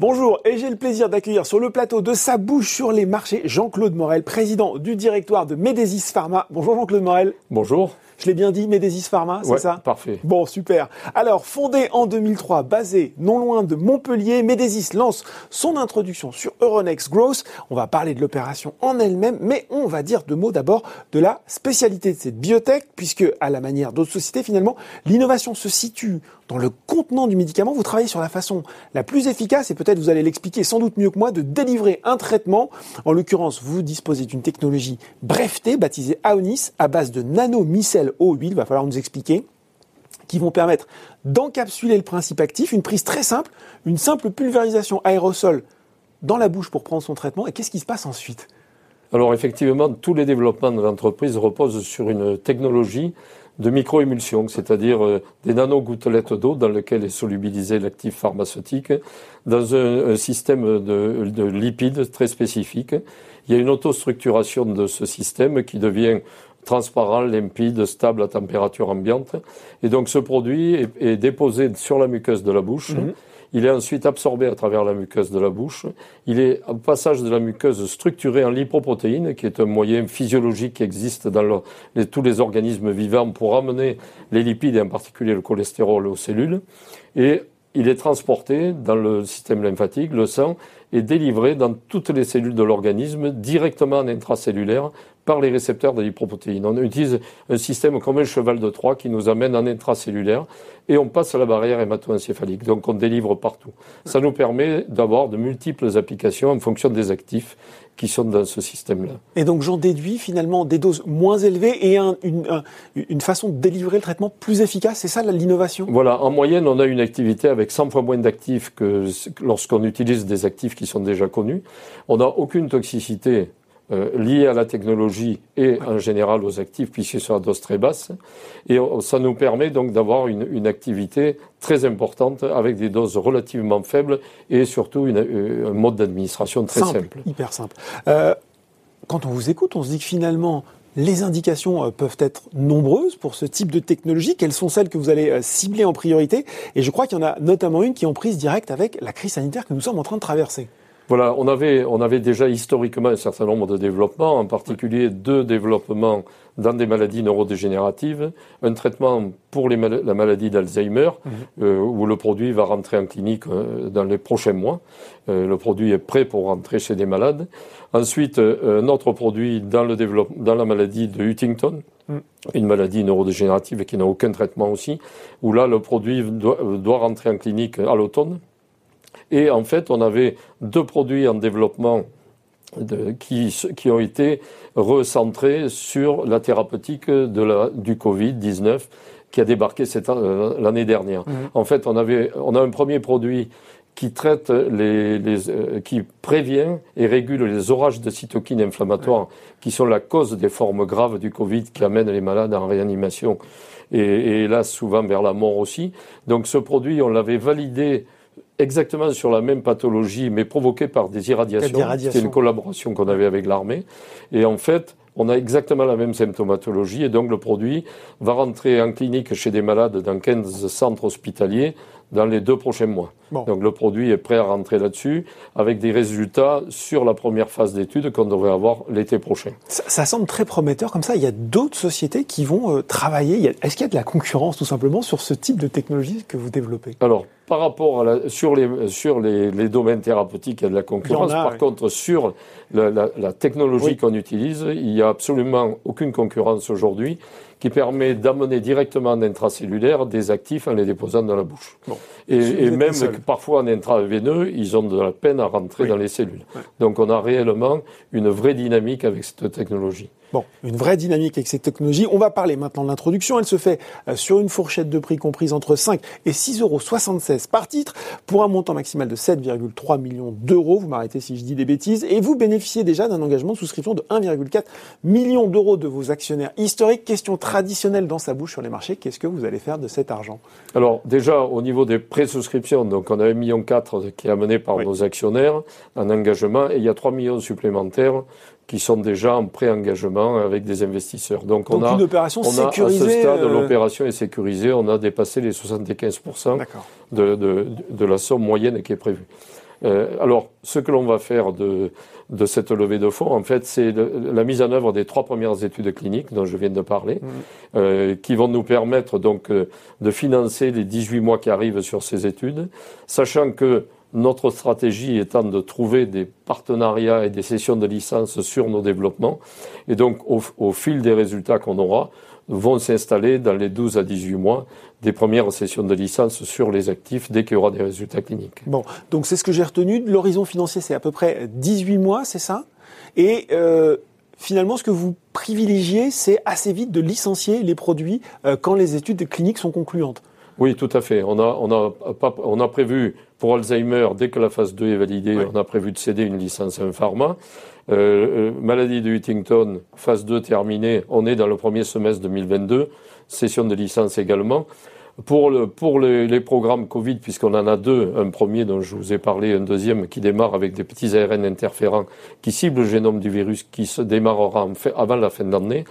Bonjour, et j'ai le plaisir d'accueillir sur le plateau de sa bouche sur les marchés Jean-Claude Morel, président du directoire de Médésis Pharma. Bonjour Jean-Claude Morel. Bonjour. Je l'ai bien dit, Médésis Pharma, c'est Ouais, ça Parfait. Bon, super. Alors, fondé en 2003, basé non loin de Montpellier, Médésis lance son introduction sur Euronext Growth. On va parler de l'opération en elle-même, mais on va dire deux mots d'abord de la spécialité de cette biotech, puisque, à la manière d'autres sociétés, finalement, l'innovation se situe dans le contenant du médicament. Vous travaillez sur la façon la plus efficace, et peut-être vous allez l'expliquer sans doute mieux que moi, de délivrer un traitement. En l'occurrence, vous disposez d'une technologie brevetée, baptisée Aonis, à base de nanomicelles au huile. Va falloir nous expliquer qui vont permettre d'encapsuler le principe actif, une prise très simple, une simple pulvérisation aérosol dans la bouche pour prendre son traitement. Et qu'est-ce qui se passe ensuite? Alors effectivement, tous les développements de l'entreprise reposent sur une technologie de microémulsion, c'est-à-dire euh, des nanogouttelettes d'eau dans lesquelles est solubilisé l'actif pharmaceutique dans un, système de, de lipides très spécifique. Il y a une autostructuration de ce système qui devient transparent, limpide, stable à température ambiante. Et donc ce produit est, est déposé sur la muqueuse de la bouche. Il est ensuite absorbé à travers la muqueuse de la bouche. Il est, au passage de la muqueuse, structuré en lipoprotéines, qui est un moyen physiologique qui existe dans tous les organismes vivants pour amener les lipides, et en particulier le cholestérol, aux cellules. Il est transporté dans le système lymphatique, le sang, est délivré dans toutes les cellules de l'organisme, directement en intracellulaire, par les récepteurs de lipoprotéines. On utilise un système comme un cheval de Troie qui nous amène en intracellulaire et on passe à la barrière hémato-encéphalique. Donc on délivre partout. Ça nous permet d'avoir de multiples applications en fonction des actifs qui sont dans ce système-là. Et donc j'en déduis finalement des doses moins élevées et un- une, un- une façon de délivrer le traitement plus efficace. C'est ça l'innovation? Voilà, en moyenne, on a une activité avec 100 fois moins d'actifs que lorsqu'on utilise des actifs qui sont déjà connus. On n'a aucune toxicité euh, liée à la technologie et en général aux actifs, puisqu'ils sont à dose très basse. Et on- ça nous permet donc d'avoir une, une activité très importante avec des doses relativement faibles et surtout une- euh, un mode d'administration très simple. hyper simple. Euh, quand on vous écoute, on se dit que finalement les indications euh, peuvent être nombreuses pour ce type de technologie. Quelles sont celles que vous allez euh, cibler en priorité? Et je crois qu'il y en a notamment une qui est en prise directe avec la crise sanitaire que nous sommes en train de traverser. Voilà, on avait, on avait déjà historiquement un certain nombre de développements, en particulier deux développements dans des maladies neurodégénératives, un traitement pour les mal- la maladie d'Alzheimer, euh, où le produit va rentrer en clinique euh, dans les prochains mois. Euh, le produit est prêt pour rentrer chez des malades. Ensuite, un autre produit dans, le développe- dans la maladie de Huntington, une maladie neurodégénérative qui n'a aucun traitement aussi, où là, le produit doit, doit rentrer en clinique à l'automne. Et en fait, on avait deux produits en développement de- qui, qui ont été recentrés sur la thérapeutique de la, du Covid-19 qui a débarqué cette, euh, l'année dernière. En fait, on, avait, on a un premier produit qui traite les, les, euh, qui prévient et régule les orages de cytokines inflammatoires qui sont la cause des formes graves du Covid qui amènent les malades en réanimation et, et hélas souvent vers la mort aussi. Donc ce produit, on l'avait validé exactement sur la même pathologie, mais provoquée par des irradiations. Des irradiations. C'était une collaboration qu'on avait avec l'armée. Et en fait, on a exactement la même symptomatologie. Et donc, le produit va rentrer en clinique chez des malades dans 15 centres hospitaliers dans les deux prochains mois. Bon. Donc, le produit est prêt à rentrer là-dessus avec des résultats sur la première phase d'étude qu'on devrait avoir l'été prochain. Ça, ça semble très prometteur comme ça. Il y a d'autres sociétés qui vont euh, travailler. Est-ce qu'il y a de la concurrence tout simplement sur ce type de technologie que vous développez? Alors, par rapport à la, sur les, sur les, les domaines thérapeutiques, il y a de la concurrence. A, par oui. contre, sur la, la- la technologie Oui. qu'on utilise, il n'y a absolument aucune concurrence aujourd'hui qui permet d'amener directement en intracellulaire des actifs en les déposant dans la bouche. Bon. Et, même que parfois en intraveineux, ils ont de la peine à rentrer Oui. dans les cellules. Donc on a réellement une vraie dynamique avec cette technologie. Bon, une vraie dynamique avec cette technologie. On va parler maintenant de l'introduction. Elle se fait euh, sur une fourchette de prix comprise entre 5 et 6,76 euros par titre pour un montant maximal de 7,3 millions d'euros. Vous m'arrêtez si je dis des bêtises. Et vous bénéficiez déjà d'un engagement de souscription de 1,4 million d'euros de vos actionnaires historiques. Question traditionnelle dans sa bouche sur les marchés. Qu'est-ce que vous allez faire de cet argent? Alors déjà au niveau des pré-souscriptions, donc on a 1,4 million qui est amené par Oui. nos actionnaires en engagement et il y a 3 millions supplémentaires qui sont déjà en pré-engagement avec des investisseurs. Donc, Donc on a, une opération on a à ce sécurisée. stade, euh, l'opération est sécurisée, on a dépassé les 75% D'accord. de, de, de la somme moyenne qui est prévue. alors, ce que l'on va faire de, de cette levée de fonds, en fait, c'est la mise en œuvre des trois premières études cliniques dont je viens de parler, mmh. euh, qui vont nous permettre donc euh, de financer les 18 mois qui arrivent sur ces études, sachant que notre stratégie étant de trouver des partenariats et des sessions de licence sur nos développements, et donc au, au fil des résultats qu'on aura, vont s'installer dans les 12 à 18 mois des premières sessions de licence sur les actifs dès qu'il y aura des résultats cliniques. Bon, donc c'est ce que j'ai retenu. L'horizon financier, c'est à peu près 18 mois, c'est ça? Et euh, finalement, ce que vous privilégiez, c'est assez vite de licencier les produits euh, quand les études cliniques sont concluantes. Oui, tout à fait. On a, on a, on a prévu pour Alzheimer, dès que la phase 2 est validée, on a prévu de céder une licence à un pharma. Euh, maladie de Huntington, phase 2 terminée, on est dans le premier semestre 2022, session de licence également. Pour, le, pour les, les, programmes Covid, puisqu'on en a deux, un premier dont je vous ai parlé, un deuxième qui démarre avec des petits ARN interférents qui ciblent le génome du virus, qui se démarrera en fait, avant la fin de l'année,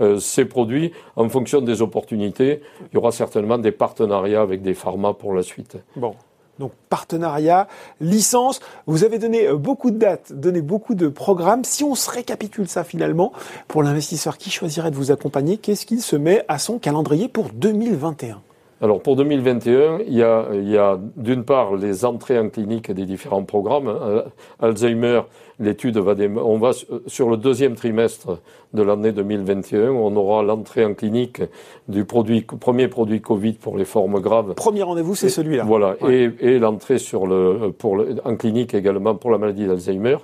euh, ces produits, en fonction des opportunités, il y aura certainement des partenariats avec des pharma pour la suite. Bon, donc partenariat, licence. Vous avez donné euh, beaucoup de dates, donné beaucoup de programmes. Si on se récapitule ça finalement, pour l'investisseur qui choisirait de vous accompagner, qu'est-ce qu'il se met à son calendrier pour 2021 alors pour 2021, il y a, il y a d'une part les entrées en clinique des différents programmes. Hein. Alzheimer, l'étude va on va sur le deuxième trimestre de l'année 2021, on aura l'entrée en clinique du produit premier produit Covid pour les formes graves. Premier rendez-vous, c'est celui-là. Voilà, et, et l'entrée sur le pour le, en clinique également pour la maladie d'Alzheimer.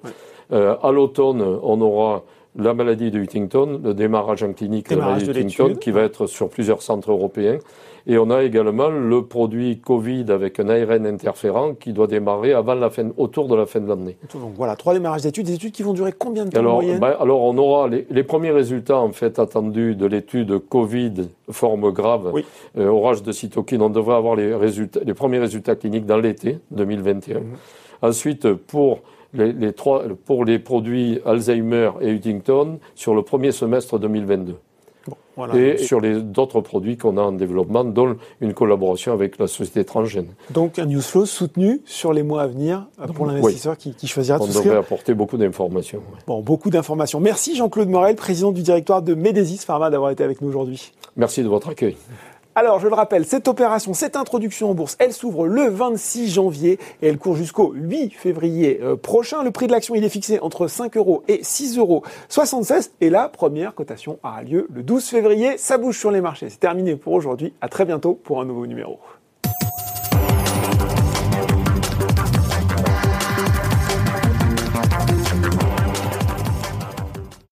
Euh, à l'automne, on aura la maladie de Huntington, le démarrage en clinique de la maladie de Huntington, qui va être sur plusieurs centres européens. Et on a également le produit Covid avec un ARN interférent qui doit démarrer avant la fin, autour de la fin de l'année. Donc voilà, trois démarrages d'études, des études qui vont durer combien de temps alors, en moyenne? ben, Alors on aura les, les, premiers résultats en fait attendus de l'étude Covid forme grave, euh, orage de cytokine. On devrait avoir les, résultats, les premiers résultats cliniques dans l'été 2021. Mhm. Ensuite, pour les, les, trois, pour les produits Alzheimer et Huntington, sur le premier semestre 2022 et, sur les d'autres produits qu'on a en développement, dont une collaboration avec la société transgène. Donc un news flow soutenu sur les mois à venir euh, pour l'investisseur qui, qui, choisira On devrait apporter beaucoup d'informations. Bon, beaucoup d'informations. Merci Jean-Claude Morel, président du directoire de Médésis Pharma, d'avoir été avec nous aujourd'hui. Merci de votre accueil. Alors, je le rappelle, cette opération, cette introduction en bourse, elle s'ouvre le 26 janvier et elle court jusqu'au 8 février euh, prochain. Le prix de l'action, il est fixé entre 5 euros et 6 euros 76 et la première cotation aura lieu le 12 février. Ça bouge sur les marchés. C'est terminé pour aujourd'hui. À très bientôt pour un nouveau numéro.